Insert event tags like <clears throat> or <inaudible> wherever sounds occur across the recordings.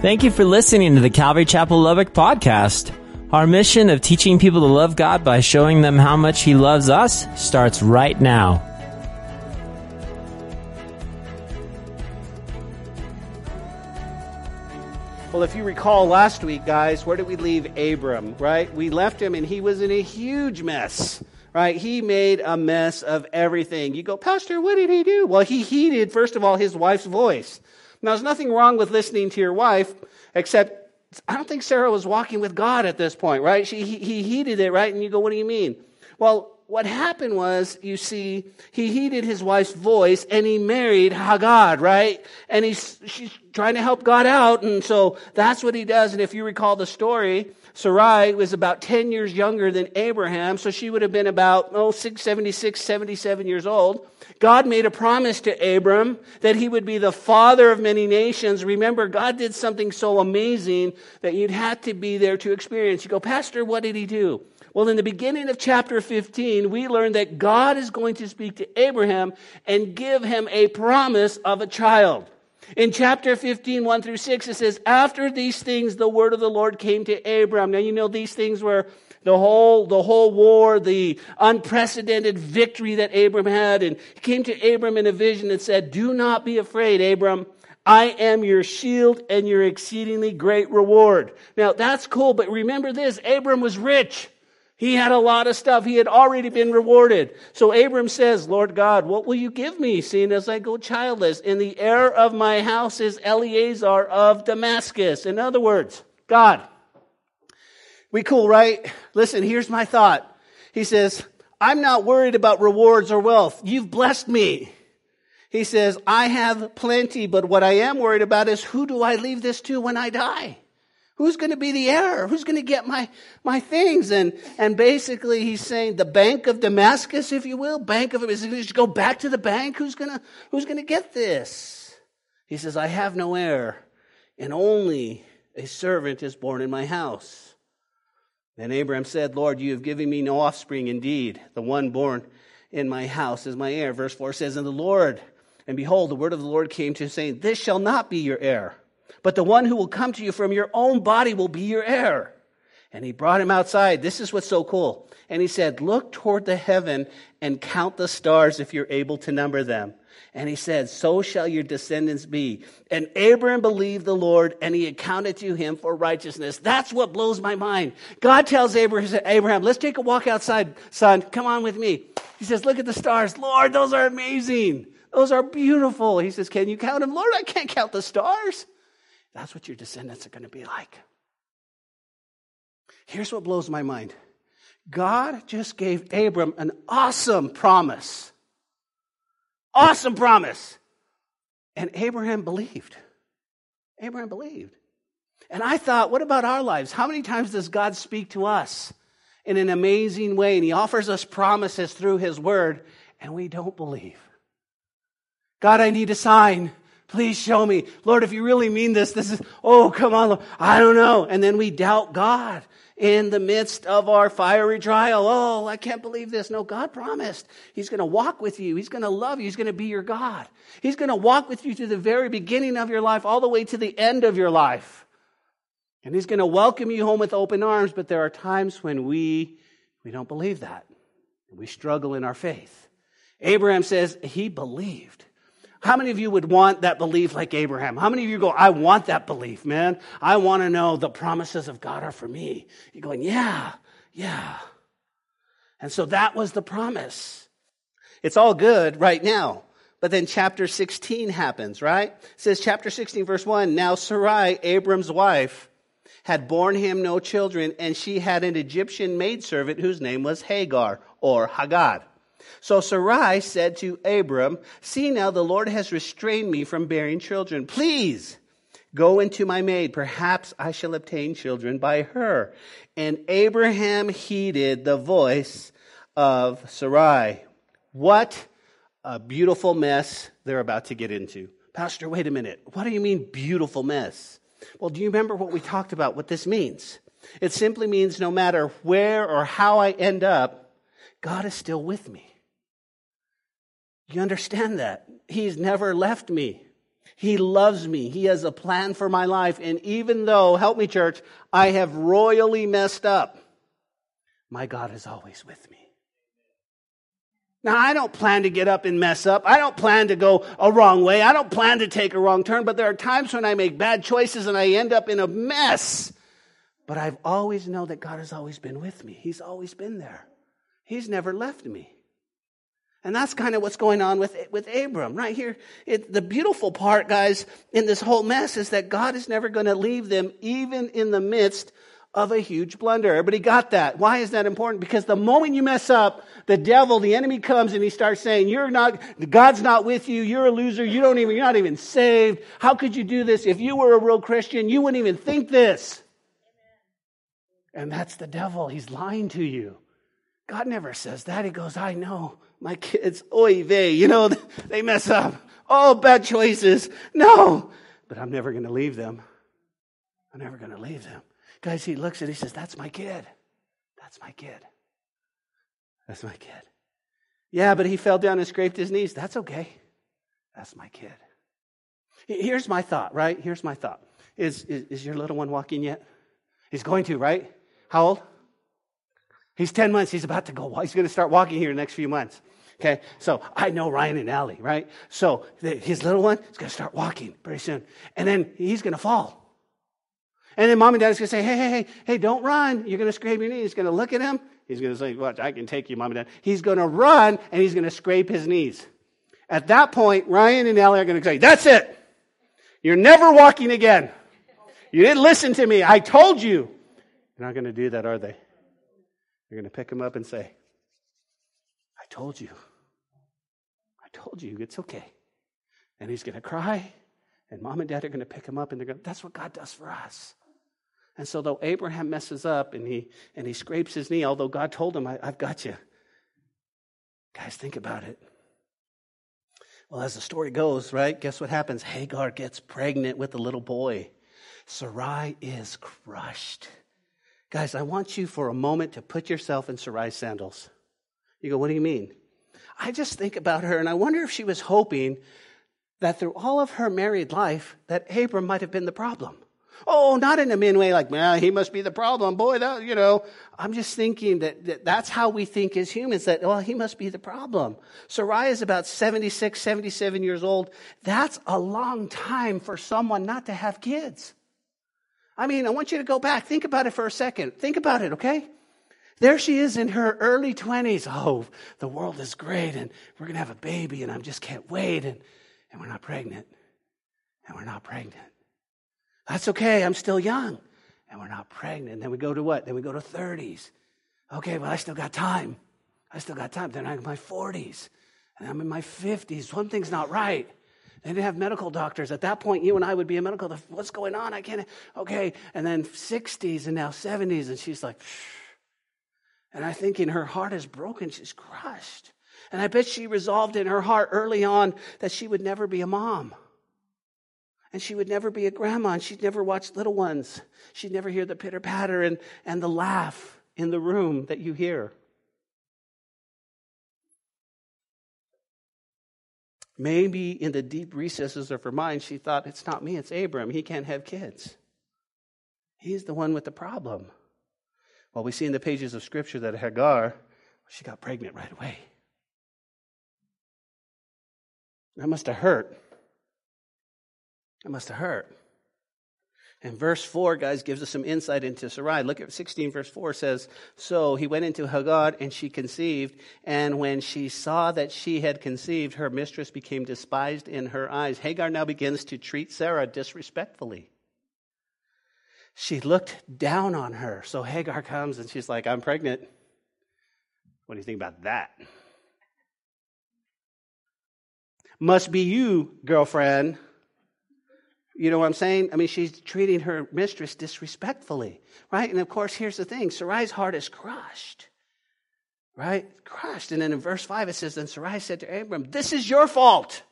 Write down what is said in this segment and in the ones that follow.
Thank you for listening to the Calvary Chapel Lubbock podcast. Our mission of teaching people to love God by showing them how much He loves us starts right now. Well, if you recall last week, guys, where did we leave Abram, right? We left him and he was in a huge mess, right? He made a mess of everything. You go, Pastor, what did he do? Well, he heeded, first of all, his wife's voice. Now, there's nothing wrong with listening to your wife, except I don't think Sarah was walking with God at this point, right? She, he, he heeded it, right? And you go, what do you mean? Well, what happened was, you see, he heeded his wife's voice and he married Hagar, right? And he's, she's trying to help God out. And so that's what he does. And if you recall the story, Sarai was about 10 years younger than Abraham. So she would have been about, oh, 676, 77 years old. God made a promise to Abram that he would be the father of many nations. Remember, God did something so amazing that you'd have to be there to experience. You go, Pastor, what did he do? Well, in the beginning of chapter 15, we learn that God is going to speak to Abraham and give him a promise of a child. In chapter 15, 1 through 6, it says, After these things, the word of the Lord came to Abram. Now, you know, these things were the whole, the whole war, the unprecedented victory that Abram had. And he came to Abram in a vision and said, Do not be afraid, Abram. I am your shield and your exceedingly great reward. Now, that's cool, but remember this Abram was rich. He had a lot of stuff. He had already been rewarded. So Abram says, Lord God, what will you give me, seeing as I go childless? And the heir of my house is Eliezer of Damascus. In other words, God. We cool, right? Listen, here's my thought. He says, I'm not worried about rewards or wealth. You've blessed me. He says, I have plenty, but what I am worried about is who do I leave this to when I die? Who's going to be the heir? Who's going to get my, my things? And, and basically he's saying the bank of Damascus, if you will, bank of, is going to go back to the bank? Who's going to, who's going to get this? He says, I have no heir and only a servant is born in my house. Then Abraham said, Lord, you have given me no offspring indeed. The one born in my house is my heir. Verse 4 says, And the Lord, and behold, the word of the Lord came to him saying, This shall not be your heir but the one who will come to you from your own body will be your heir. And he brought him outside. This is what's so cool. And he said, Look toward the heaven and count the stars if you're able to number them. And he said, So shall your descendants be. And Abraham believed the Lord, and he accounted to him for righteousness. That's what blows my mind. God tells Abraham, Abraham, let's take a walk outside, son. Come on with me. He says, Look at the stars. Lord, those are amazing. Those are beautiful. He says, Can you count them? Lord, I can't count the stars. That's what your descendants are going to be like. Here's what blows my mind God just gave Abram an awesome promise. Awesome promise. And Abraham believed. Abraham believed. And I thought, what about our lives? How many times does God speak to us in an amazing way? And He offers us promises through His Word, and we don't believe. God, I need a sign. Please show me. Lord, if you really mean this, this is, oh, come on, Lord. I don't know. And then we doubt God in the midst of our fiery trial. Oh, I can't believe this. No, God promised. He's going to walk with you. He's going to love you. He's going to be your God. He's going to walk with you to the very beginning of your life, all the way to the end of your life. And He's going to welcome you home with open arms. But there are times when we, we don't believe that. We struggle in our faith. Abraham says he believed. How many of you would want that belief like Abraham? How many of you go, I want that belief, man? I want to know the promises of God are for me. You're going, yeah, yeah. And so that was the promise. It's all good right now. But then chapter 16 happens, right? It says chapter 16 verse 1, now Sarai, Abram's wife, had borne him no children, and she had an Egyptian maidservant whose name was Hagar or Haggad. So Sarai said to Abram, See now, the Lord has restrained me from bearing children. Please go into my maid. Perhaps I shall obtain children by her. And Abraham heeded the voice of Sarai. What a beautiful mess they're about to get into. Pastor, wait a minute. What do you mean, beautiful mess? Well, do you remember what we talked about, what this means? It simply means no matter where or how I end up, God is still with me. You understand that? He's never left me. He loves me. He has a plan for my life. And even though, help me, church, I have royally messed up, my God is always with me. Now, I don't plan to get up and mess up. I don't plan to go a wrong way. I don't plan to take a wrong turn, but there are times when I make bad choices and I end up in a mess. But I've always known that God has always been with me. He's always been there. He's never left me. And that's kind of what's going on with, with Abram right here. It, the beautiful part, guys, in this whole mess is that God is never going to leave them even in the midst of a huge blunder. Everybody got that. Why is that important? Because the moment you mess up, the devil, the enemy comes and he starts saying, you're not, God's not with you. You're a loser. You don't even, you're not even saved. How could you do this? If you were a real Christian, you wouldn't even think this. And that's the devil. He's lying to you. God never says that. He goes, I know my kids, oy vey, you know, <laughs> they mess up. All bad choices. No, but I'm never going to leave them. I'm never going to leave them. Guys, he looks at it, he says, That's my kid. That's my kid. That's my kid. Yeah, but he fell down and scraped his knees. That's okay. That's my kid. Here's my thought, right? Here's my thought. Is, is, is your little one walking yet? He's going to, right? How old? He's 10 months. He's about to go. He's going to start walking here in the next few months. Okay, so I know Ryan and Allie, right? So the, his little one is going to start walking pretty soon. And then he's going to fall. And then mom and dad is going to say, hey, hey, hey, hey, don't run. You're going to scrape your knee. He's going to look at him. He's going to say, watch, I can take you, mom and dad. He's going to run and he's going to scrape his knees. At that point, Ryan and Allie are going to say, that's it. You're never walking again. You didn't listen to me. I told you. They're not going to do that, are they? They're going to pick him up and say, I told you. I told you. It's okay. And he's going to cry, and mom and dad are going to pick him up, and they're going that's what God does for us. And so, though Abraham messes up and he, and he scrapes his knee, although God told him, I, I've got you. Guys, think about it. Well, as the story goes, right, guess what happens? Hagar gets pregnant with a little boy. Sarai is crushed. Guys, I want you for a moment to put yourself in Sarai's sandals. You go, what do you mean? I just think about her and I wonder if she was hoping that through all of her married life that Abram might have been the problem. Oh, not in a mean way, like, man, he must be the problem. Boy, that, you know, I'm just thinking that, that that's how we think as humans, that, well, he must be the problem. Sarai is about 76, 77 years old. That's a long time for someone not to have kids. I mean, I want you to go back. Think about it for a second. Think about it, okay? There she is in her early 20s. Oh, the world is great, and we're going to have a baby, and I just can't wait. And, and we're not pregnant. And we're not pregnant. That's okay. I'm still young. And we're not pregnant. And then we go to what? Then we go to 30s. Okay, well, I still got time. I still got time. Then I'm in my 40s. And I'm in my 50s. Something's not right. They didn't have medical doctors. At that point, you and I would be a medical doctor. What's going on? I can't. Okay. And then 60s and now 70s. And she's like, and I think in her heart is broken. She's crushed. And I bet she resolved in her heart early on that she would never be a mom. And she would never be a grandma. And she'd never watch little ones. She'd never hear the pitter patter and, and the laugh in the room that you hear. Maybe in the deep recesses of her mind, she thought, it's not me, it's Abram. He can't have kids. He's the one with the problem. Well, we see in the pages of Scripture that Hagar, she got pregnant right away. That must have hurt. That must have hurt. And verse 4, guys, gives us some insight into Sarai. Look at 16, verse 4 says, So he went into Hagar, and she conceived. And when she saw that she had conceived, her mistress became despised in her eyes. Hagar now begins to treat Sarah disrespectfully. She looked down on her. So Hagar comes and she's like, I'm pregnant. What do you think about that? Must be you, girlfriend. You know what I'm saying? I mean, she's treating her mistress disrespectfully, right? And of course, here's the thing Sarai's heart is crushed, right? Crushed. And then in verse 5, it says, Then Sarai said to Abram, This is your fault.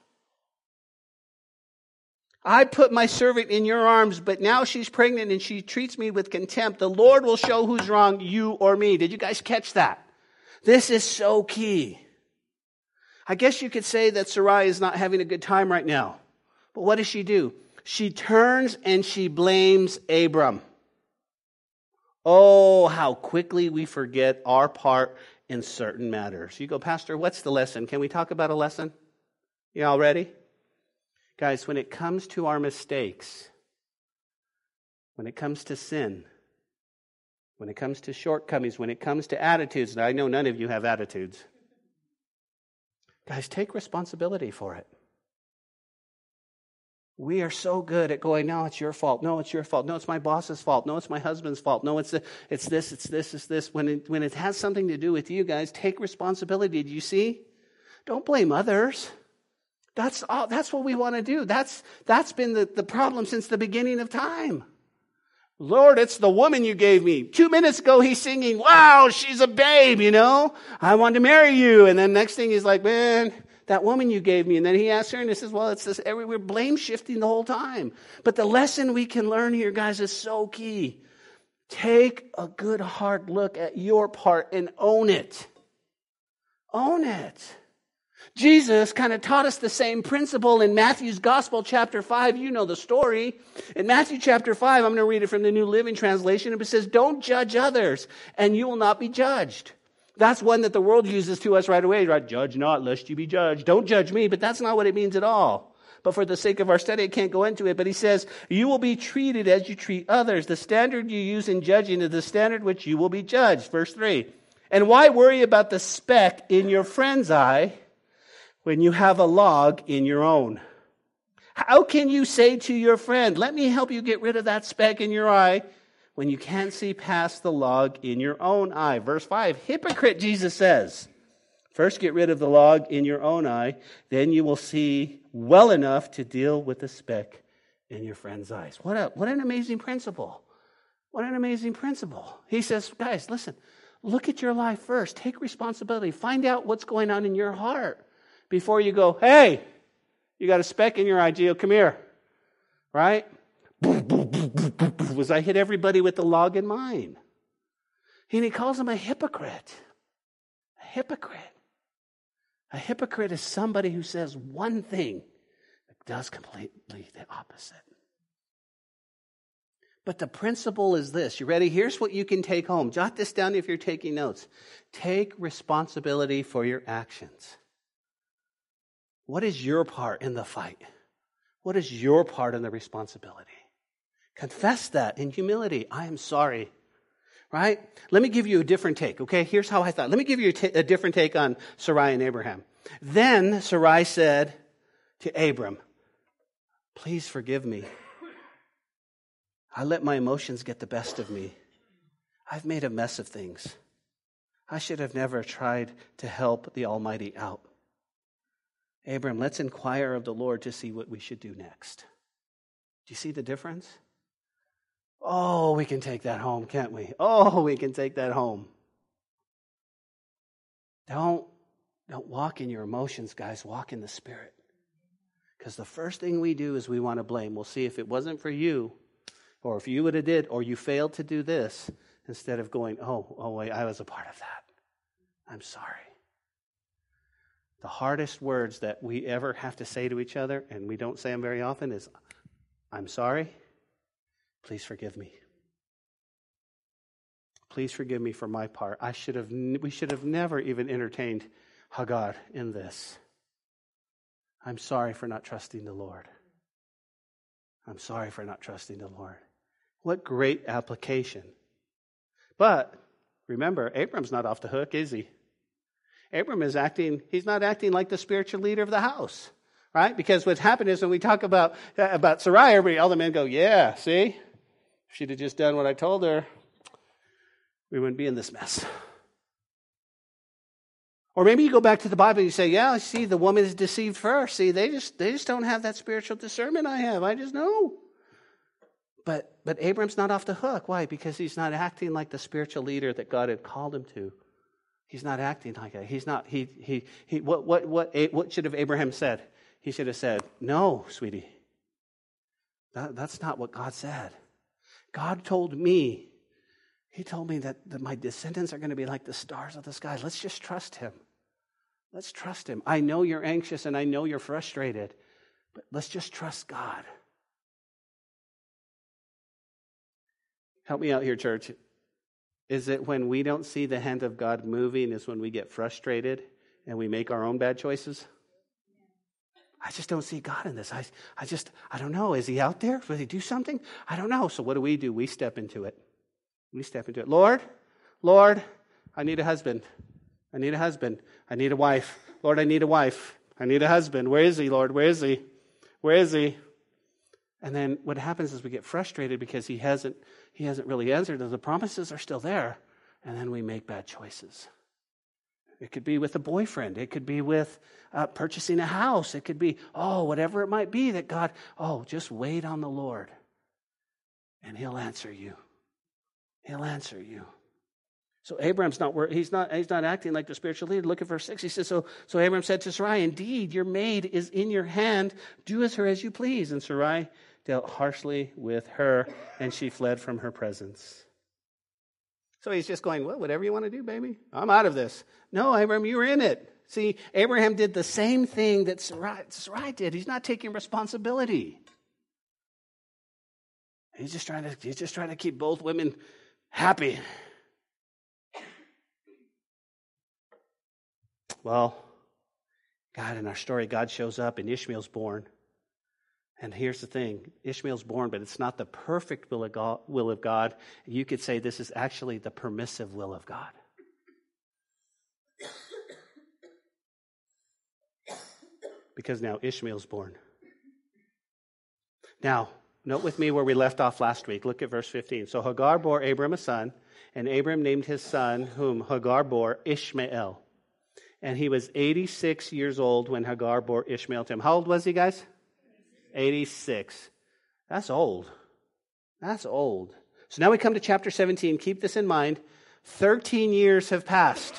I put my servant in your arms, but now she's pregnant and she treats me with contempt. The Lord will show who's wrong, you or me. Did you guys catch that? This is so key. I guess you could say that Sarai is not having a good time right now. But what does she do? She turns and she blames Abram. Oh, how quickly we forget our part in certain matters. You go, Pastor, what's the lesson? Can we talk about a lesson? You all ready? Guys, when it comes to our mistakes, when it comes to sin, when it comes to shortcomings, when it comes to attitudes, I know none of you have attitudes, guys, take responsibility for it. We are so good at going, no, it's your fault. No, it's your fault. No, it's my boss's fault. No, it's my husband's fault. No, it's, the, it's this, it's this, it's this. When it, when it has something to do with you guys, take responsibility. Do you see? Don't blame others. That's, all, that's what we want to do. That's, that's been the, the problem since the beginning of time. Lord, it's the woman you gave me. Two minutes ago, he's singing, wow, she's a babe, you know? I want to marry you. And then next thing he's like, man, that woman you gave me. And then he asks her, and he says, Well, it's this every, we're blame shifting the whole time. But the lesson we can learn here, guys, is so key. Take a good hard look at your part and own it. Own it. Jesus kind of taught us the same principle in Matthew's Gospel, chapter 5. You know the story. In Matthew chapter 5, I'm going to read it from the New Living Translation. It says, Don't judge others, and you will not be judged. That's one that the world uses to us right away, right? Judge not, lest you be judged. Don't judge me, but that's not what it means at all. But for the sake of our study, I can't go into it. But he says, You will be treated as you treat others. The standard you use in judging is the standard which you will be judged. Verse 3. And why worry about the speck in your friend's eye when you have a log in your own? How can you say to your friend, Let me help you get rid of that speck in your eye, when you can't see past the log in your own eye. Verse 5 Hypocrite, Jesus says. First, get rid of the log in your own eye, then you will see well enough to deal with the speck in your friend's eyes. What, a, what an amazing principle. What an amazing principle. He says, guys, listen, look at your life first. Take responsibility. Find out what's going on in your heart before you go, hey, you got a speck in your eye, Gio, come here. Right? Was I hit everybody with the log in mine. And he calls him a hypocrite. A hypocrite. A hypocrite is somebody who says one thing but does completely the opposite. But the principle is this. You ready? Here's what you can take home. Jot this down if you're taking notes. Take responsibility for your actions. What is your part in the fight? What is your part in the responsibility? Confess that in humility. I am sorry. Right? Let me give you a different take, okay? Here's how I thought. Let me give you a, t- a different take on Sarai and Abraham. Then Sarai said to Abram, Please forgive me. I let my emotions get the best of me. I've made a mess of things. I should have never tried to help the Almighty out. Abram, let's inquire of the Lord to see what we should do next. Do you see the difference? Oh, we can take that home, can't we? Oh, we can take that home. Don't, don't walk in your emotions, guys. Walk in the Spirit. Because the first thing we do is we want to blame. We'll see if it wasn't for you, or if you would have did, or you failed to do this, instead of going, oh, oh wait, I was a part of that. I'm sorry. The hardest words that we ever have to say to each other, and we don't say them very often, is, I'm sorry Please forgive me. Please forgive me for my part. I should have, we should have never even entertained Hagar in this. I'm sorry for not trusting the Lord. I'm sorry for not trusting the Lord. What great application. But remember, Abram's not off the hook, is he? Abram is acting, he's not acting like the spiritual leader of the house, right? Because what's happened is when we talk about, uh, about Sarai, everybody, all the men go, yeah, see? If she'd have just done what I told her, we wouldn't be in this mess. Or maybe you go back to the Bible and you say, Yeah, see, the woman is deceived first. See, they just they just don't have that spiritual discernment I have. I just know. But but Abram's not off the hook. Why? Because he's not acting like the spiritual leader that God had called him to. He's not acting like that. He's not, he he he what what what what should have Abraham said? He should have said, No, sweetie. That, that's not what God said. God told me, He told me that, that my descendants are going to be like the stars of the sky. Let's just trust Him. Let's trust Him. I know you're anxious and I know you're frustrated, But let's just trust God. Help me out here, church. Is it when we don't see the hand of God moving, is when we get frustrated and we make our own bad choices? I just don't see God in this. I, I just, I don't know. Is he out there? Will he do something? I don't know. So what do we do? We step into it. We step into it. Lord, Lord, I need a husband. I need a husband. I need a wife. Lord, I need a wife. I need a husband. Where is he, Lord? Where is he? Where is he? And then what happens is we get frustrated because he hasn't he hasn't really answered. The promises are still there, and then we make bad choices. It could be with a boyfriend. It could be with uh, purchasing a house. It could be, oh, whatever it might be that God, oh, just wait on the Lord and He'll answer you. He'll answer you. So Abraham's not he's not he's not acting like the spiritual leader. Look at verse six. He says, So so Abraham said to Sarai, Indeed, your maid is in your hand. Do with her as you please. And Sarai dealt harshly with her, and she fled from her presence. So he's just going, Well, whatever you want to do, baby. I'm out of this. No, Abraham, you're in it. See, Abraham did the same thing that Sarai, Sarai did. He's not taking responsibility. He's just trying to he's just trying to keep both women happy. Well, God, in our story, God shows up and Ishmael's born. And here's the thing Ishmael's born, but it's not the perfect will of, God. You could say this is actually the permissive will of God. Because now Ishmael's born. Now, note with me where we left off last week. Look at verse 15. So Hagar bore Abram a son, and Abram named his son, whom Hagar bore, Ishmael. And he was 86 years old when Hagar bore Ishmael to him. How old was he, guys? 86. That's old. That's old. So now we come to chapter 17. Keep this in mind. 13 years have passed.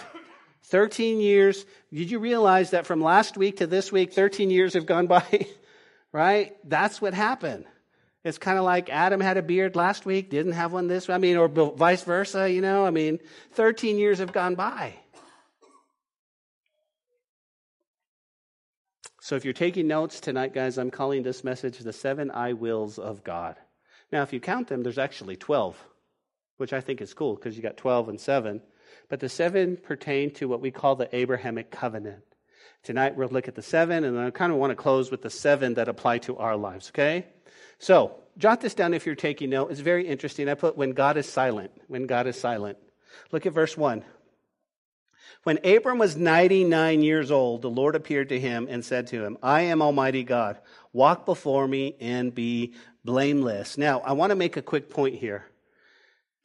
13 years. Did you realize that from last week to this week, 13 years have gone by? <laughs> right? That's what happened. It's kind of like Adam had a beard last week, didn't have one this, I mean, or vice versa, you know? I mean, 13 years have gone by. So if you're taking notes tonight, guys, I'm calling this message the seven I wills of God. Now, if you count them, there's actually 12, which I think is cool because you got 12 and 7. But the seven pertain to what we call the Abrahamic covenant. Tonight we'll look at the seven, and I kind of want to close with the seven that apply to our lives, okay? So, jot this down if you're taking note. It's very interesting. I put when God is silent. When God is silent. Look at verse 1. When Abram was 99 years old, the Lord appeared to him and said to him, I am Almighty God. Walk before me and be blameless. Now, I want to make a quick point here.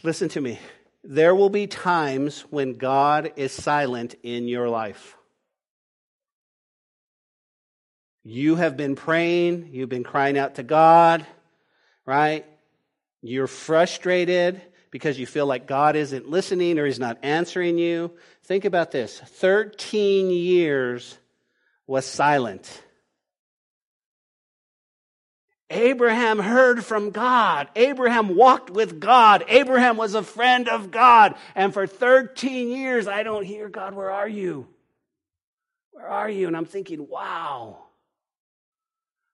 Listen to me. There will be times when God is silent in your life. You have been praying, you've been crying out to God, right? You're frustrated because you feel like God isn't listening or He's not answering you. Think about this 13 years was silent. Abraham heard from God. Abraham walked with God. Abraham was a friend of God. And for 13 years, I don't hear God, where are you? Where are you? And I'm thinking, wow.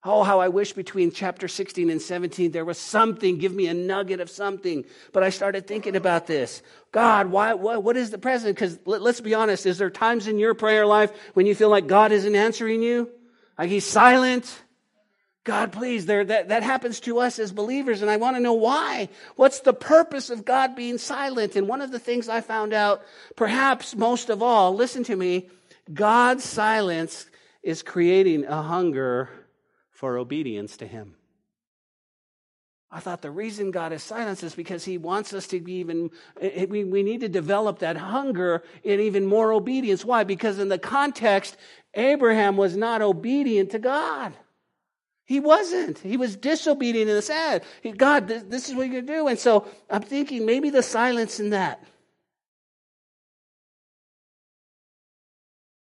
Oh, how I wish between chapter 16 and 17 there was something. Give me a nugget of something. But I started thinking about this. God, why, what, is the present? Because let, let's be honest, is there times in your prayer life when you feel like God isn't answering you? Like he's silent? God, please, there, that, that happens to us as believers, and I want to know why. What's the purpose of God being silent? And one of the things I found out, perhaps most of all, listen to me, God's silence is creating a hunger for obedience to Him. I thought the reason God is silent is because He wants us to be even, eh, we, we need to develop that hunger in even more obedience. Why? Because in the context, Abraham was not obedient to God. He wasn't. He was disobedient and sad. God, this, this is what you're gonna do. And so I'm thinking maybe the silence in that.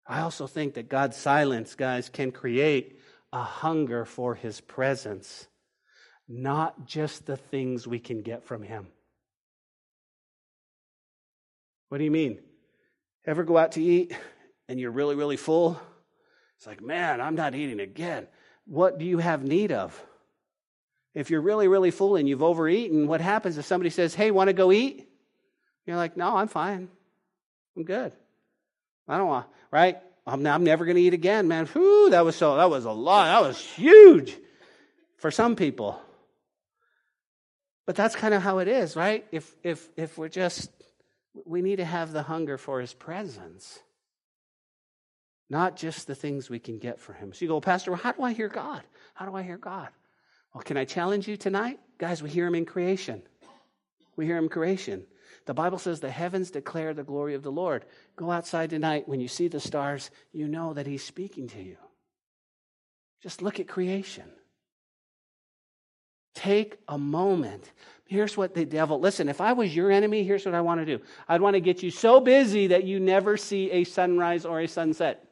I also think that God's silence, guys, can create a hunger for his presence, not just the things we can get from him. What do you mean? Ever go out to eat and you're really, really full? It's like, man, I'm not eating again. what do you have need of? If you're really, really full and you've overeaten, what happens if somebody says, Hey, want to go eat? You're like, No, I'm fine. I'm good. I don't want, right? I'm, I'm never going to eat again, man. Whew, that was so, that was a lot. That was huge for some people. But that's kind of how it is, right? If, if, if we're just, we need to have the hunger for his presence, not just the things we can get for him. So you go, Pastor, well, how do I hear God? How do I hear God? Well, can I challenge you tonight? Guys, we hear him in creation. We hear him in creation. The Bible says the heavens declare the glory of the Lord. Go outside tonight. When you see the stars, you know that he's speaking to you. Just look at creation. Take a moment. Here's what the devil, listen, if I was your enemy, here's what I want to do. I'd want to get you so busy that you never see a sunrise or a sunset.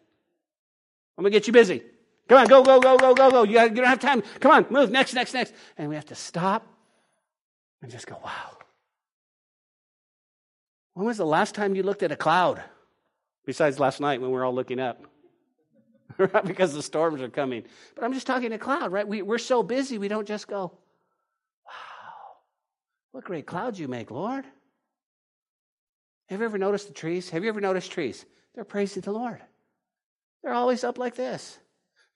I'm going to get you busy. Come on, go, go, go, go, go, go. You, you don't have time. Come on, move. Next, next, next. And we have to stop and just go, wow. When was the last time you looked at a cloud? Besides last night when we were all looking up. <laughs> because the storms are coming. But I'm just talking a cloud, right? We, we're so busy, we don't just go, wow, what great clouds you make, Lord. Have you ever noticed the trees? Have you ever noticed trees? They're praising the Lord. They're always up like this.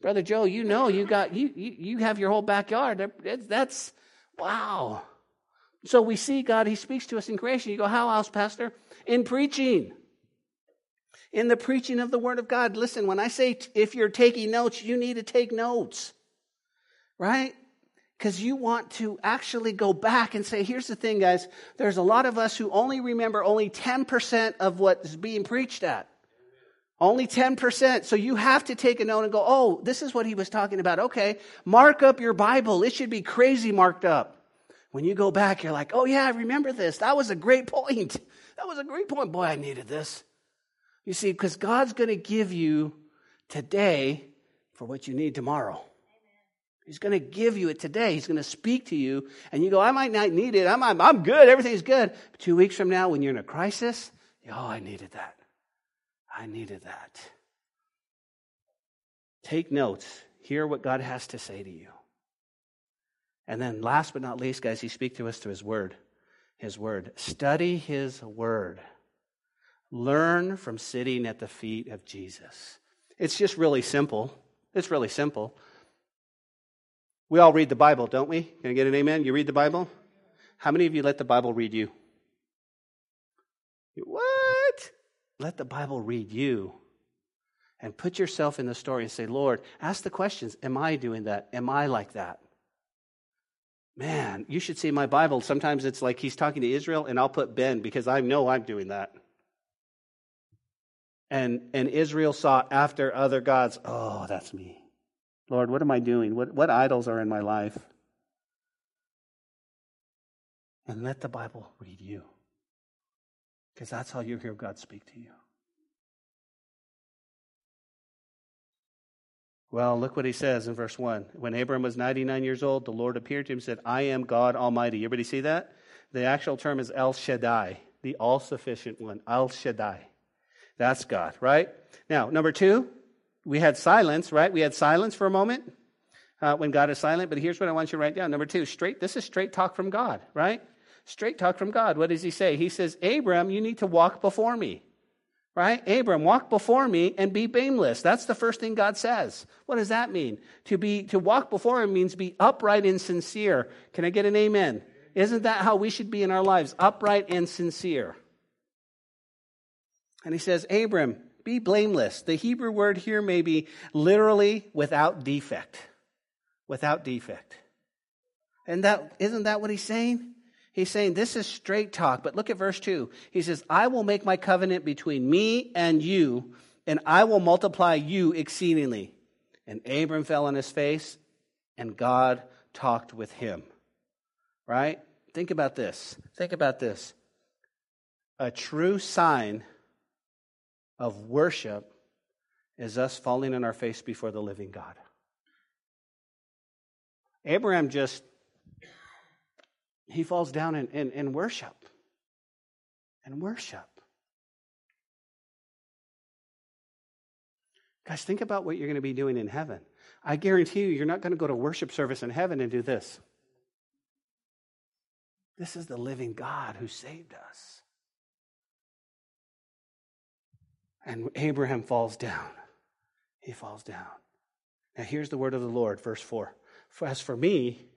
Brother Joe, you know you got you you, you have your whole backyard. That's wow. So we see God, He speaks to us in creation. You go, how else, Pastor? In preaching. In the preaching of the Word of God. Listen, when I say t- if you're taking notes, you need to take notes. Right? because you want to actually go back and say, here's the thing, guys. There's a lot of us who only remember only 10% of what is being preached at. Only 10%. So you have to take a note and go, oh, this is what he was talking about. Okay, mark up your Bible. It should be crazy marked up. When you go back, you're like, oh, yeah, I remember this. That was a great point. <laughs> That was a great point. Boy, I needed this. You see, because God's going to give you today for what you need tomorrow. He's going to give you it today. He's going to speak to you, and you go, I might not need it. I'm, I'm, I'm good. Everything's good. But two weeks from now, when you're in a crisis, oh, I needed that. I needed that. Take notes. Hear what God has to say to you. And then, last but not least, guys, He speaks to us through His Word. His Word. Study His Word. Learn from sitting at the feet of Jesus. It's just really simple. It's really simple. We all read the Bible, don't we? Can I get an amen? You read the Bible? How many of you let the Bible read you? What? Let the Bible read you. And put yourself in the story and say, Lord, ask the questions. Am I doing that? Am I like that? Man, you should see my Bible. Sometimes it's like he's talking to Israel, and I'll put Ben because I know I'm doing that. And, and Israel sought after other gods. Oh, that's me. Lord, what am I doing? What, what idols are in my life? And let the Bible read you. Because that's how you hear God speak to you. Well, look what he says in verse 1. When Abram was 99 years old, the Lord appeared to him and said, I am God Almighty. Everybody see that? The actual term is El Shaddai, the all sufficient one. El Shaddai. That's God, right? Now, number two, we had silence, right? We had silence for a moment uh, when God is silent. But here's what I want you to write down. Number two, straight. This is straight talk from God, right? Straight talk from God. What does He say? He says, "Abram, you need to walk before me." Right? Abram, walk before me and be blameless. That's the first thing God says. What does that mean? To be to walk before him means be upright and sincere. Can I get an amen? Isn't that how we should be in our lives? Upright and sincere. And he says, Abram, be blameless. The Hebrew word here may be literally without defect. Without defect. And that isn't that what he's saying? He's saying this is straight talk, but look at verse 2. He says, I will make my covenant between me and you, and I will multiply you exceedingly. And Abram fell on his face, and God talked with him. Right? Think about this. Think about this. A true sign of worship is us falling on our face before the living God. Abraham just, he falls down in, in, in worship. And worship. Guys, think about what you're going to be doing in heaven. I guarantee you, you're not going to go to worship service in heaven and do this. This is the living God who saved us. And Abraham falls down. He falls down. Now, here's the word of the Lord, verse 4. For as for me,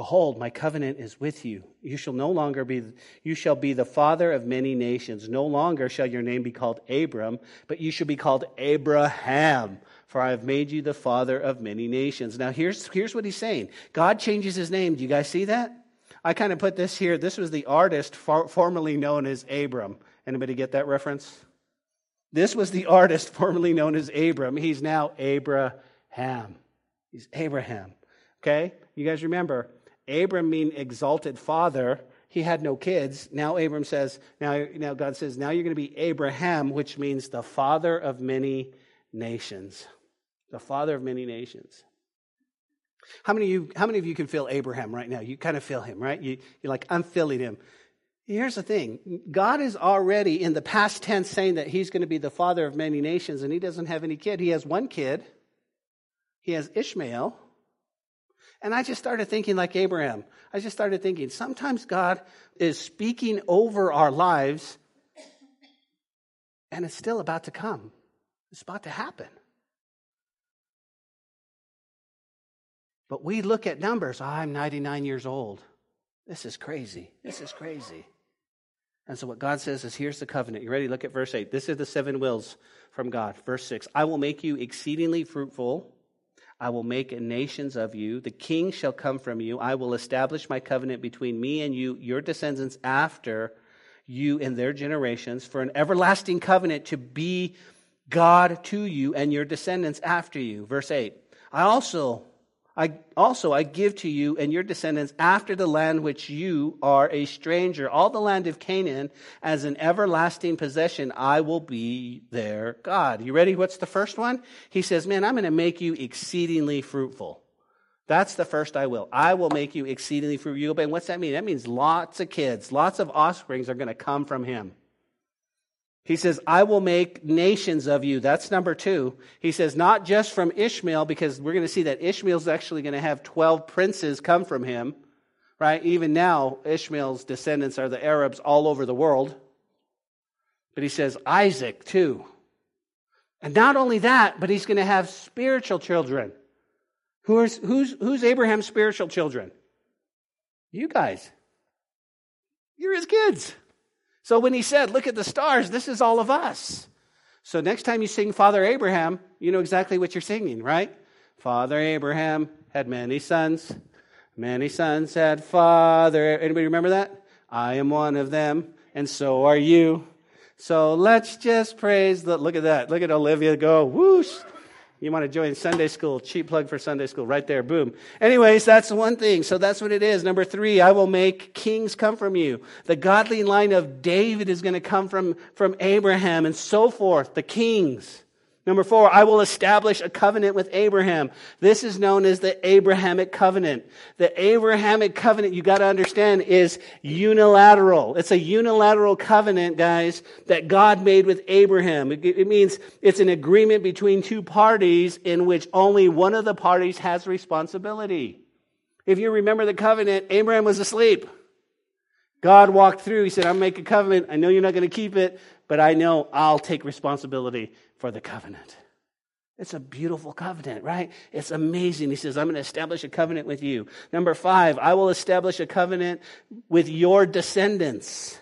Behold, my covenant is with you. You shall no longer be, you shall be the father of many nations. No longer shall your name be called Abram, but you shall be called Abraham, for I have made you the father of many nations. Now, here's, here's what he's saying God changes his name. Do you guys see that? I kind of put this here. This was the artist for, formerly known as Abram. Anybody get that reference? This was the artist formerly known as Abram. He's now Abraham. He's Abraham. Okay? You guys remember, Abram mean exalted father. He had no kids. Now Abram says, now, now God says, now you're going to be Abraham, which means the father of many nations. The father of many nations. How many of you, how many of you can feel Abraham right now? You kind of feel him, right? You, you're like, I'm feeling him. Here's the thing God is already in the past tense saying that he's going to be the father of many nations, and he doesn't have any kid. He has one kid, he has Ishmael. And I just started thinking like Abraham. I just started thinking sometimes God is speaking over our lives and it's still about to come. It's about to happen. But we look at numbers. Oh, I'm 99 years old. This is crazy. This is crazy. And so, what God says is here's the covenant. You ready? Look at verse 8. This is the seven wills from God. Verse 6 I will make you exceedingly fruitful I will make nations of you. The king shall come from you. I will establish my covenant between me and you, your descendants after you and their generations, for an everlasting covenant to be God to you and your descendants after you. Verse 8. I also I also I give to you and your descendants after the land which you are a stranger, all the land of Canaan, as an everlasting possession. I will be their God. You ready? What's the first one? He says, Man, I'm going to make you exceedingly fruitful. That's the first I will. I will make you exceedingly fruitful. And what's that mean? That means lots of kids, lots of offsprings are going to come from him. He says, I will make nations of you. That's number two. He says, not just from Ishmael, because we're going to see that Ishmael's actually going to have 12 princes come from him, right? Even now, Ishmael's descendants are the Arabs all over the world. But he says, Isaac too. And not only that, but he's going to have spiritual children. Who's, who's, who's Abraham's spiritual children? You guys. You're his kids. So when he said, Look at the stars, this is all of us. So next time you sing Father Abraham, you know exactly what you're singing, right? Father Abraham had many sons. Many sons had father. Anybody remember that? I am one of them, and so are you. So let's just praise the. Look at that. Look at Olivia go. Whoosh. You want to join Sunday school, cheap plug for Sunday school, right there, boom. Anyways, that's one thing. So that's what it is. Number three, I will make kings come from you. The godly line of David is going to come from, from Abraham and so forth, the kings. Number four, I will establish a covenant with Abraham. This is known as the Abrahamic covenant. The Abrahamic covenant, you got to understand, is unilateral. It's a unilateral covenant, guys, that God made with Abraham. It, it means it's an agreement between two parties in which only one of the parties has responsibility. If you remember the covenant, Abraham was asleep. God walked through. He said, I'll make a covenant. I know you're not going to keep it, but I know I'll take responsibility for the covenant. It's a beautiful covenant, right? It's amazing. He says, I'm going to establish a covenant with you. Number five, I will establish a covenant with your descendants.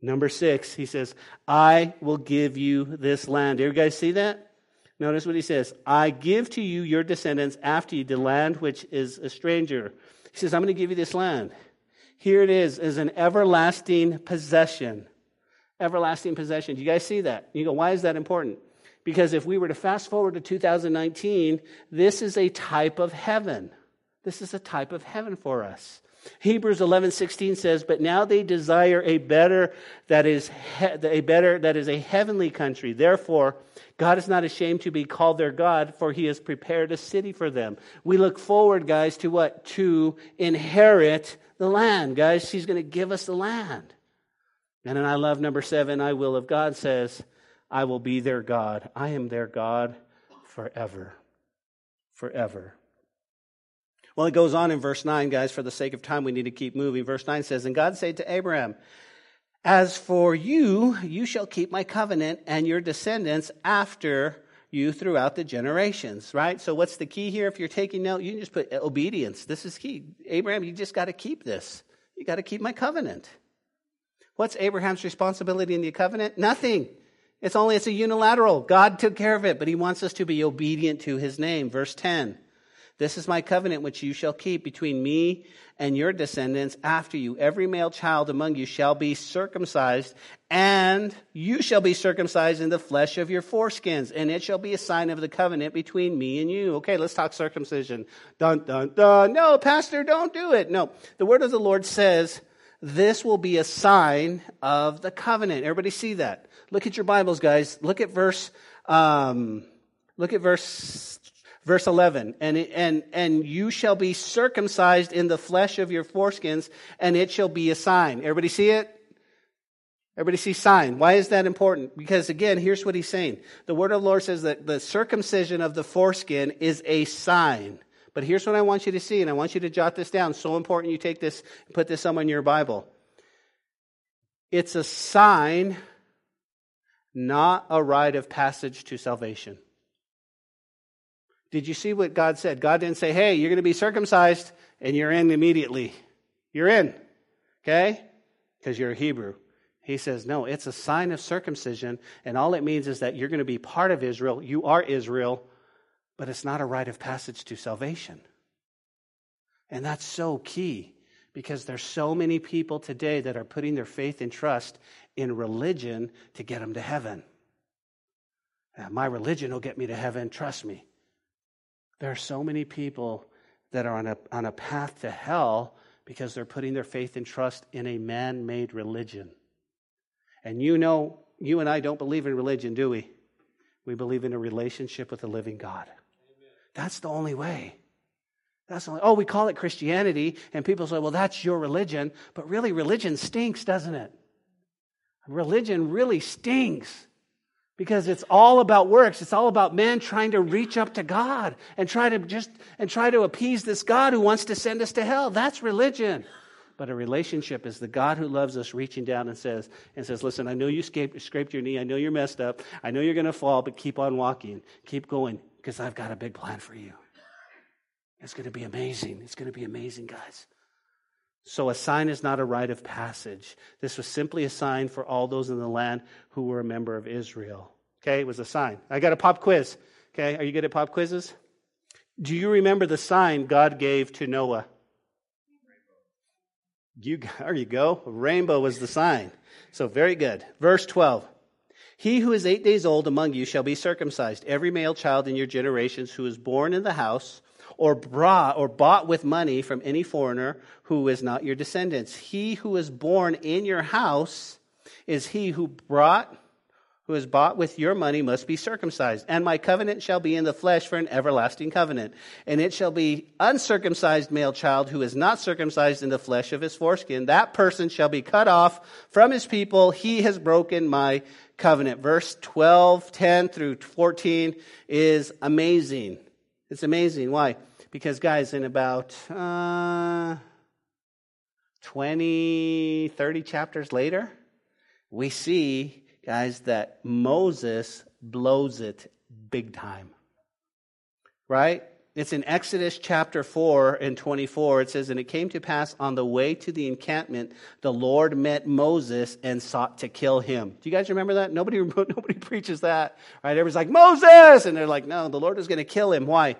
Number six, he says, I will give you this land. Do you guys see that? Notice what he says I give to you your descendants after you the land which is a stranger. He says, I'm going to give you this land. Here it is, is an everlasting possession. Everlasting possession. Do you guys see that? You go, why is that important? Because if we were to fast forward to 2019, this is a type of heaven. This is a type of heaven for us. Hebrews 11:16 says, "But now they desire a better that is he- a better that is a heavenly country. Therefore, God is not ashamed to be called their God, for he has prepared a city for them." We look forward, guys, to what? To inherit the land. Guys, he's going to give us the land. And then I love number 7, I will of God says, I will be their God. I am their God forever. forever. Well, it goes on in verse 9, guys. For the sake of time, we need to keep moving. Verse 9 says, And God said to Abraham, As for you, you shall keep my covenant and your descendants after you throughout the generations, right? So, what's the key here? If you're taking note, you can just put obedience. This is key. Abraham, you just got to keep this. You got to keep my covenant. What's Abraham's responsibility in the covenant? Nothing. It's only, it's a unilateral. God took care of it, but he wants us to be obedient to his name. Verse 10. This is my covenant which you shall keep between me and your descendants after you. Every male child among you shall be circumcised, and you shall be circumcised in the flesh of your foreskins, and it shall be a sign of the covenant between me and you. Okay, let's talk circumcision. Dun, dun, dun. No, Pastor, don't do it. No. The word of the Lord says, this will be a sign of the covenant. Everybody see that? Look at your Bibles, guys. Look at verse, um, look at verse Verse 11, and, and, and you shall be circumcised in the flesh of your foreskins, and it shall be a sign. Everybody see it? Everybody see sign. Why is that important? Because again, here's what he's saying. The word of the Lord says that the circumcision of the foreskin is a sign. But here's what I want you to see, and I want you to jot this down. So important you take this and put this somewhere in your Bible. It's a sign, not a rite of passage to salvation. Did you see what God said? God didn't say, hey, you're going to be circumcised and you're in immediately. You're in. Okay? Because you're a Hebrew. He says, no, it's a sign of circumcision, and all it means is that you're going to be part of Israel. You are Israel, but it's not a rite of passage to salvation. And that's so key because there's so many people today that are putting their faith and trust in religion to get them to heaven. Uh, my religion will get me to heaven, trust me. There are so many people that are on a, on a path to hell because they're putting their faith and trust in a man made religion. And you know, you and I don't believe in religion, do we? We believe in a relationship with the living God. Amen. That's the only way. That's the only, oh, we call it Christianity, and people say, well, that's your religion. But really, religion stinks, doesn't it? Religion really stinks because it's all about works. It's all about man trying to reach up to god and try to just and try to appease this god who wants to send us to hell. That's religion. But a relationship is the god who loves us reaching down and says and says listen i know you scraped your knee. I know you're messed up. I know you're going to fall but keep on walking. Keep going because i've got a big plan for you it's going to be amazing. It's going to be amazing guys so a sign is not a rite of passage. This was simply a sign for all those in the land who were a member of Israel. Okay, it was a sign. I got a pop quiz. Okay, are you good at pop quizzes? Do you remember the sign God gave to Noah? You, there you go. A rainbow was the sign. So very good. Verse 12. He who is eight days old among you shall be circumcised, every male child in your generations who is born in the house or brought or bought with money from any foreigner who is not your descendants. He who is born in your house is he who brought who is bought with your money must be circumcised. And my covenant shall be in the flesh for an everlasting covenant. And it shall be uncircumcised male child who is not circumcised in the flesh of his foreskin. That person shall be cut off from his people. He has broken my covenant. Verse 12, 10 through 14 is amazing. It's amazing. Why? Because, guys, in about uh, 20, 30 chapters later, we see, guys, that Moses blows it big time. Right? It's in Exodus chapter 4 and 24. It says, And it came to pass on the way to the encampment, the Lord met Moses and sought to kill him. Do you guys remember that? Nobody, <laughs> nobody preaches that. Right? Everybody's like, Moses! And they're like, No, the Lord is going to kill him. Why?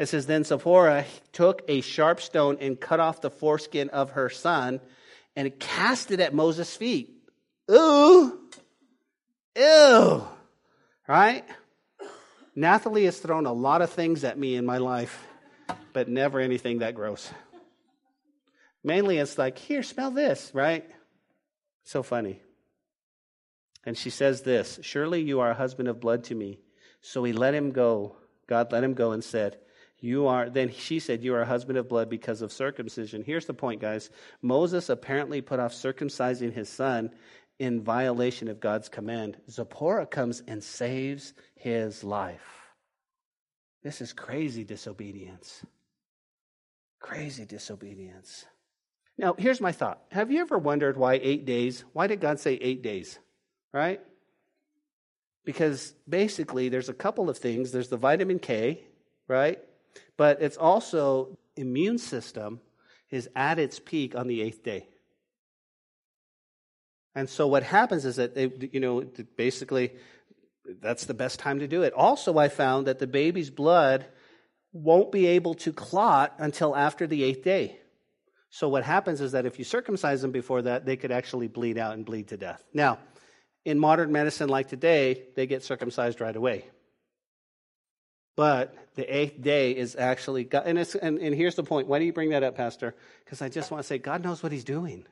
It says, Then Zipporah took a sharp stone and cut off the foreskin of her son and cast it at Moses' feet. Ooh! Ew! Right? Nathalie has thrown a lot of things at me in my life, but never anything that gross. Mainly it's like, here, smell this, right? So funny. And she says this Surely you are a husband of blood to me. So he let him go. God let him go and said, you are, then she said, You are a husband of blood because of circumcision. Here's the point, guys. Moses apparently put off circumcising his son in violation of God's command. Zipporah comes and saves his life. This is crazy disobedience. Crazy disobedience. Now, here's my thought. Have you ever wondered why eight days? Why did God say eight days? Right? Because basically, there's a couple of things. There's the vitamin K, right? But it's also immune system is at its peak on the eighth day. And so what happens is that they, you know, basically that's the best time to do it. Also, I found that the baby's blood won't be able to clot until after the eighth day. So what happens is that if you circumcise them before that, they could actually bleed out and bleed to death. Now, in modern medicine like today, they get circumcised right away. But the eighth day is actually, God, and, and, and here's the point. Why do you bring that up, Pastor? Because I just want to say God knows what He's doing.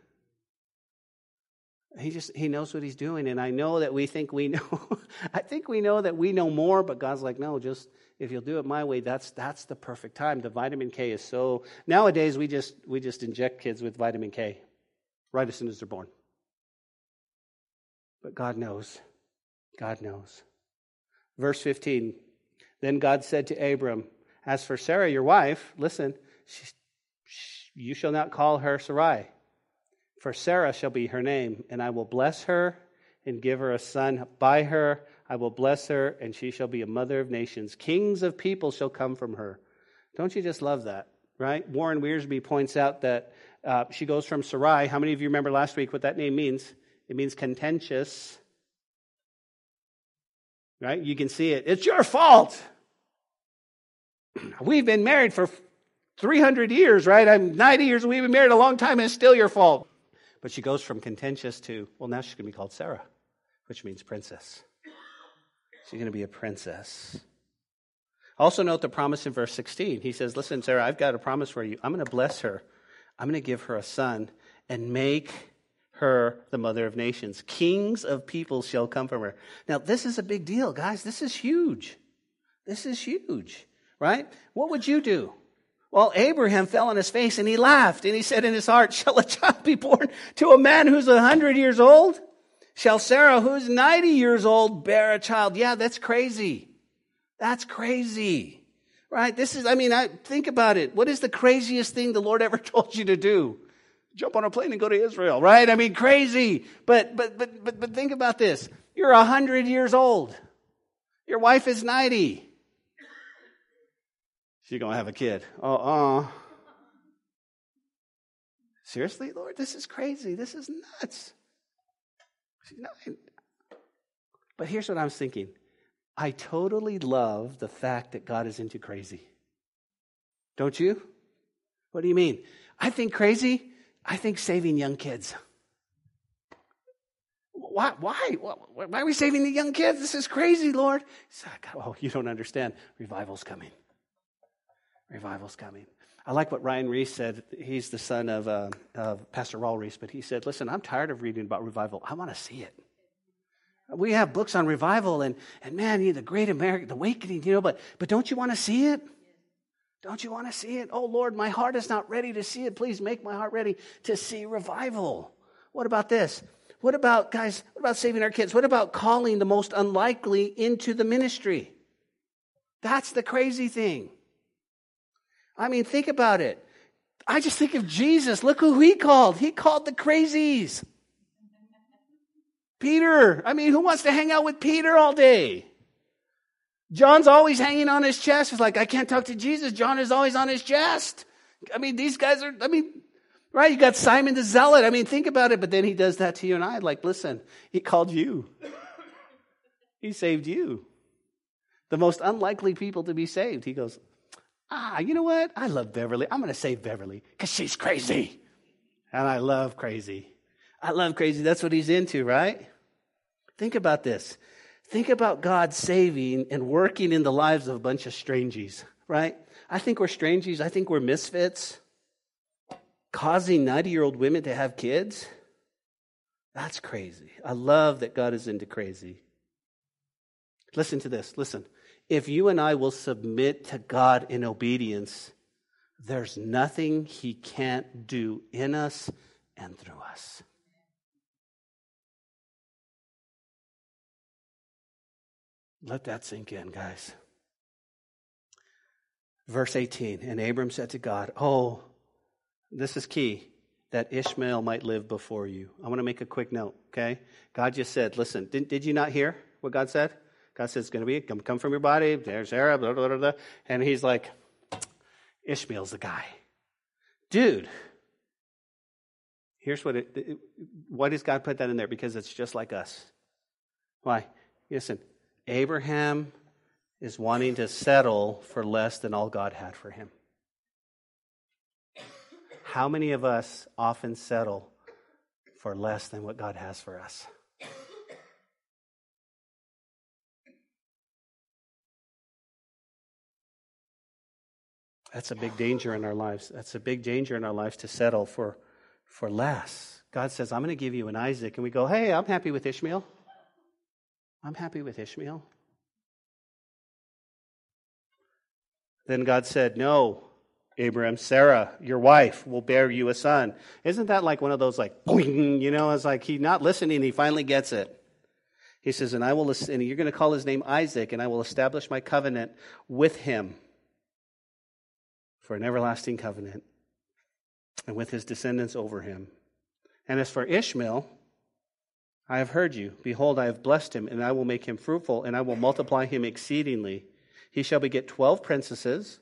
He just he knows what he's doing, and I know that we think we <laughs> know. I think we know that we know more, but God's like, no, just if you'll do it my way, that's that's the perfect time. The vitamin K is so nowadays we just we just inject kids with vitamin K right as soon as they're born. But God knows. God knows. Verse 15. Then God said to Abram, As for Sarah, your wife, listen, she, she, you shall not call her Sarai for Sarah shall be her name, and I will bless her and give her a son by her. I will bless her, and she shall be a mother of nations. Kings of people shall come from her. Don't you just love that, right? Warren Wiersbe points out that uh, she goes from Sarai. How many of you remember last week what that name means? It means contentious. Right? You can see it. It's your fault. <clears throat> We've been married for 300 years, right? I'm 90 years. We've been married a long time, and it's still your fault. But she goes from contentious to, well, now she's going to be called Sarah, which means princess. She's going to be a princess. Also, note the promise in verse 16. He says, Listen, Sarah, I've got a promise for you. I'm going to bless her, I'm going to give her a son and make her the mother of nations. Kings of peoples shall come from her. Now, this is a big deal, guys. This is huge. This is huge, right? What would you do? Well, Abraham fell on his face and he laughed and he said in his heart, Shall a child be born to a man who's a hundred years old? Shall Sarah, who's 90 years old, bear a child? Yeah, that's crazy. That's crazy. Right? This is, I mean, I, think about it. What is the craziest thing the Lord ever <laughs> told you to do? Jump on a plane and go to Israel, right? I mean, crazy. But, but, but, but, but think about this. You're a hundred years old. Your wife is 90. She's to have a kid. Uh-uh. Seriously, Lord? This is crazy. This is nuts. But here's what I was thinking. I totally love the fact that God is into crazy. Don't you? What do you mean? I think crazy. I think saving young kids. Why? Why? Why are we saving the young kids? This is crazy, Lord. Oh, you don't understand. Revival's coming. Revival's coming. I like what Ryan Ries said. He's the son of, uh, of Pastor Raul Ries, but he said, Listen, I'm tired of reading about revival. I want to see it. We have books on revival and, and man, you know, the great American awakening, you know, but, but don't you want to see it? Don't you want to see it? Oh Lord, my heart is not ready to see it. Please make my heart ready to see revival. What about this? What about, guys, what about saving our kids? What about calling the most unlikely into the ministry? That's the crazy thing. I mean, think about it. I just think of Jesus. Look who he called. He called the crazies. Peter. I mean, who wants to hang out with Peter all day? John's always hanging on his chest. It's like, I can't talk to Jesus. John is always on his chest. I mean, these guys are, I mean, right? You got Simon the Zealot. I mean, think about it. But then he does that to you and I. Like, listen, he called you, he saved you. The most unlikely people to be saved. He goes, ah, you know what? I love Beverly. I'm going to save Beverly because she's crazy. And I love crazy. I love crazy. That's what he's into, right? Think about this. Think about God saving and working in the lives of a bunch of strangies, right? I think we're strangies. I think we're misfits. Causing 90 year old women to have kids. That's crazy. I love that God is into crazy. Listen to this. Listen if you and I will submit to God in obedience, there's nothing He can't do in us and through us. Let that sink in, guys. Verse 18 And Abram said to God, Oh, this is key that Ishmael might live before you. I want to make a quick note, okay? God just said, Listen, did, did you not hear what God said? God says it's going to be, come, come from your body, there's Sarah, blah, blah, blah, blah. And he's like, Ishmael's the guy. Dude, here's what it, it, why does God put that in there? Because it's just like us. Why? Listen, Abraham is wanting to settle for less than all God had for him. How many of us often settle for less than what God has for us? That's a big danger in our lives. That's a big danger in our lives to settle for, for less. God says, I'm going to give you an Isaac. And we go, hey, I'm happy with Ishmael. I'm happy with Ishmael. Then God said, No, Abraham, Sarah, your wife, will bear you a son. Isn't that like one of those, like, boing, you know, it's like he's not listening, he finally gets it. He says, And I will, and you're going to call his name Isaac, and I will establish my covenant with him for an everlasting covenant, and with his descendants over him. And as for Ishmael, I have heard you. Behold, I have blessed him, and I will make him fruitful, and I will multiply him exceedingly. He shall beget twelve princesses,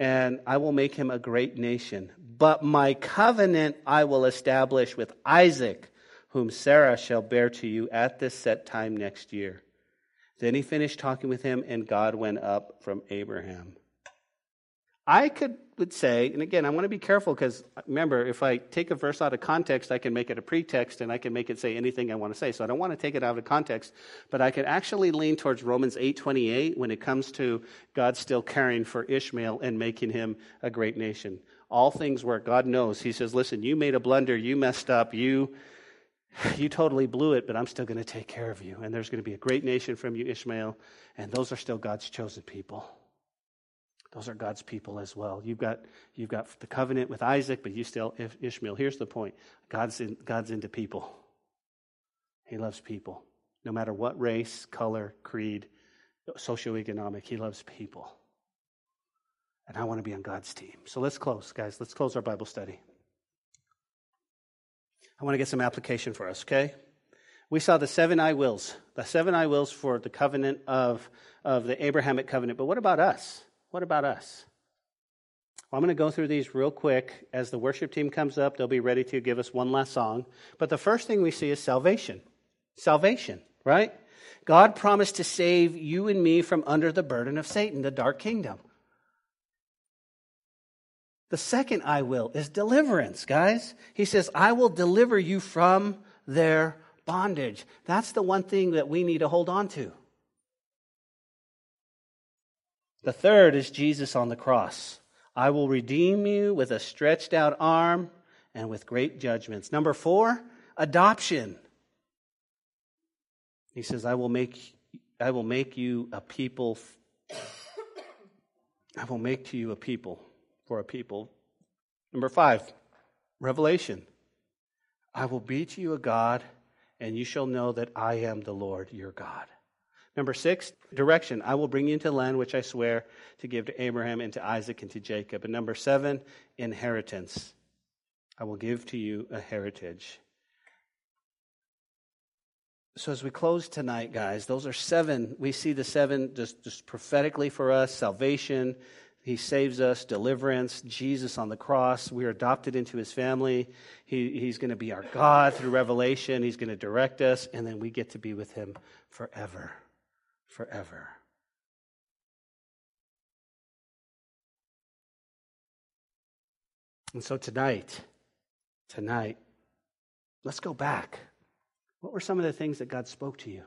and I will make him a great nation. But my covenant I will establish with Isaac, whom Sarah shall bear to you at this set time next year. Then he finished talking with him, and God went up from Abraham. I could would say, and again, I want to be careful because remember, if I take a verse out of context, I can make it a pretext and I can make it say anything I want to say. So I don't want to take it out of context, but I could actually lean towards Romans 8:28 when it comes to God still caring for Ishmael and making him a great nation. All things work. God knows. He says, "Listen, you made a blunder, you messed up, you you totally blew it, but I'm still going to take care of you. And there's going to be a great nation from you, Ishmael, and those are still God's chosen people." Those are God's people as well. You've got, you've got the covenant with Isaac, but you still Ishmael. Here's the point God's, in, God's into people, He loves people. No matter what race, color, creed, socioeconomic, He loves people. And I want to be on God's team. So let's close, guys. Let's close our Bible study. I want to get some application for us, okay? We saw the seven I wills, the seven I wills for the covenant of, of the Abrahamic covenant. But what about us? What about us? Well, I'm going to go through these real quick. As the worship team comes up, they'll be ready to give us one last song. But the first thing we see is salvation. Salvation, right? God promised to save you and me from under the burden of Satan, the dark kingdom. The second I will is deliverance, guys. He says, I will deliver you from their bondage. That's the one thing that we need to hold on to. The third is Jesus on the cross. I will redeem you with a stretched out arm and with great judgments. Number four, adoption. He says, I will make, I will make you a people. I will make to you a people for a people. Number five, revelation. I will be to you a God, and you shall know that I am the Lord your God. Number six, direction. I will bring you into the land which I swear to give to Abraham and to Isaac and to Jacob. And number seven, inheritance. I will give to you a heritage. So as we close tonight, guys, those are seven. We see the seven just, just prophetically for us salvation. He saves us, deliverance, Jesus on the cross. We're adopted into his family. He, he's going to be our God through revelation. He's going to direct us, and then we get to be with him forever forever. And so tonight, tonight, let's go back. What were some of the things that God spoke to you?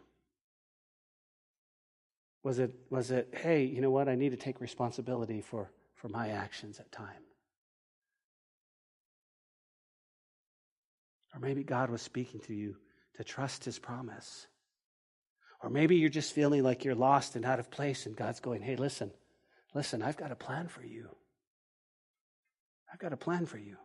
Was it, was it, hey, you know what? I need to take responsibility for, for my actions at time. Or maybe God was speaking to you to trust his promise. Or maybe you're just feeling like you're lost and out of place, and God's going, hey, listen, listen, I've got a plan for you. I've got a plan for you.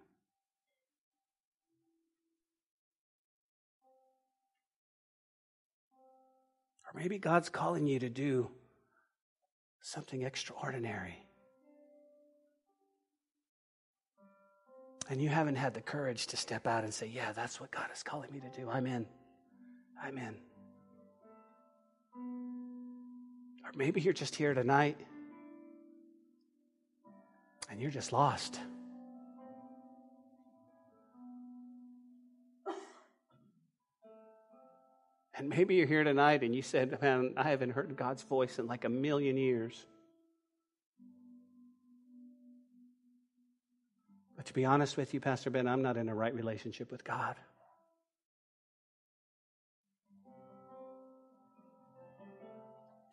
Or maybe God's calling you to do something extraordinary. And you haven't had the courage to step out and say, Yeah, that's what God is calling me to do. I'm in. I'm in. Or maybe you're just here tonight and you're just lost. And maybe you're here tonight and you said, Man, I haven't heard God's voice in like a million years. But to be honest with you, Pastor Ben, I'm not in a right relationship with God.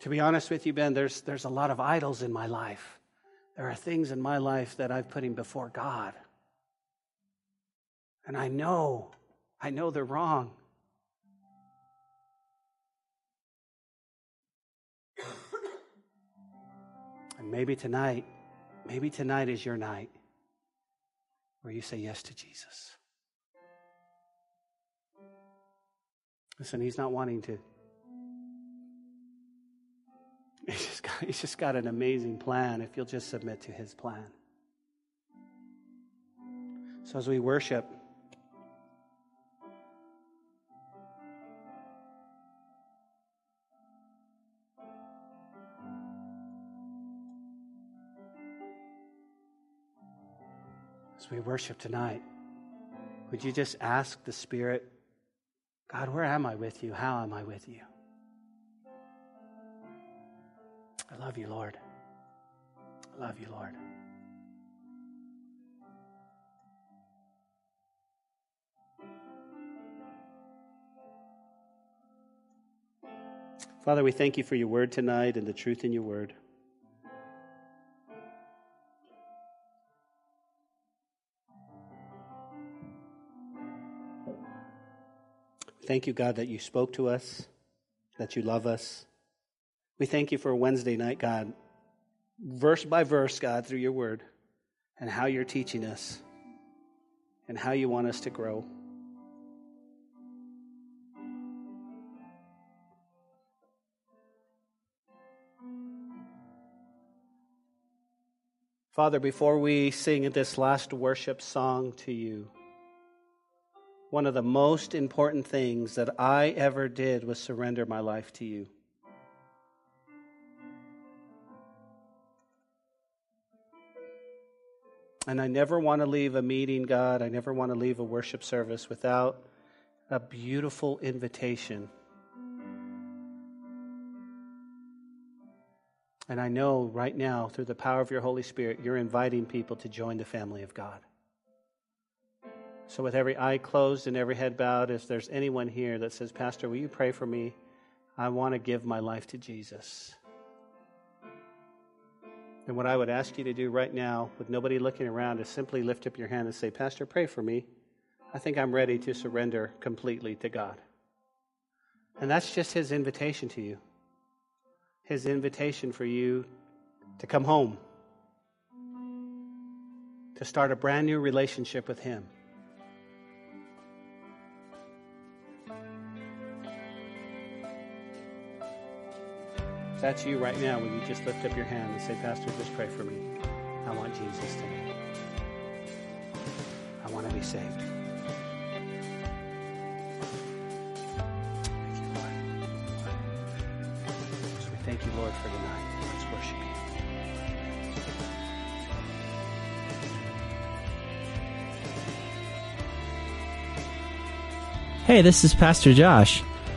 To be honest with you, Ben, there's, there's a lot of idols in my life. There are things in my life that I've put him before God. And I know, I know they're wrong. And maybe tonight, maybe tonight is your night where you say yes to Jesus. Listen, he's not wanting to. <laughs> He's just, got, he's just got an amazing plan if you'll just submit to his plan. So as we worship, as we worship tonight, would you just ask the Spirit, God, where am I with you? How am I with you? I love you, Lord. I love you, Lord. Father, we thank you for your word tonight and the truth in your word. Thank you, God, that you spoke to us, that you love us. We thank you for Wednesday night, God, verse by verse, God, through your word, and how you're teaching us, and how you want us to grow. Father, before we sing this last worship song to you, one of the most important things that I ever did was surrender my life to you. And I never want to leave a meeting, God. I never want to leave a worship service without a beautiful invitation. And I know right now, through the power of your Holy Spirit, you're inviting people to join the family of God. So, with every eye closed and every head bowed, if there's anyone here that says, Pastor, will you pray for me? I want to give my life to Jesus. And what I would ask you to do right now, with nobody looking around, is simply lift up your hand and say, Pastor, pray for me. I think I'm ready to surrender completely to God. And that's just His invitation to you. His invitation for you to come home, to start a brand new relationship with Him. If that's you right now, will you just lift up your hand and say, Pastor, just pray for me. I want Jesus today. I want to be saved. Thank you, Lord. So we thank you, Lord, for tonight. Let's worship you. Hey, this is Pastor Josh.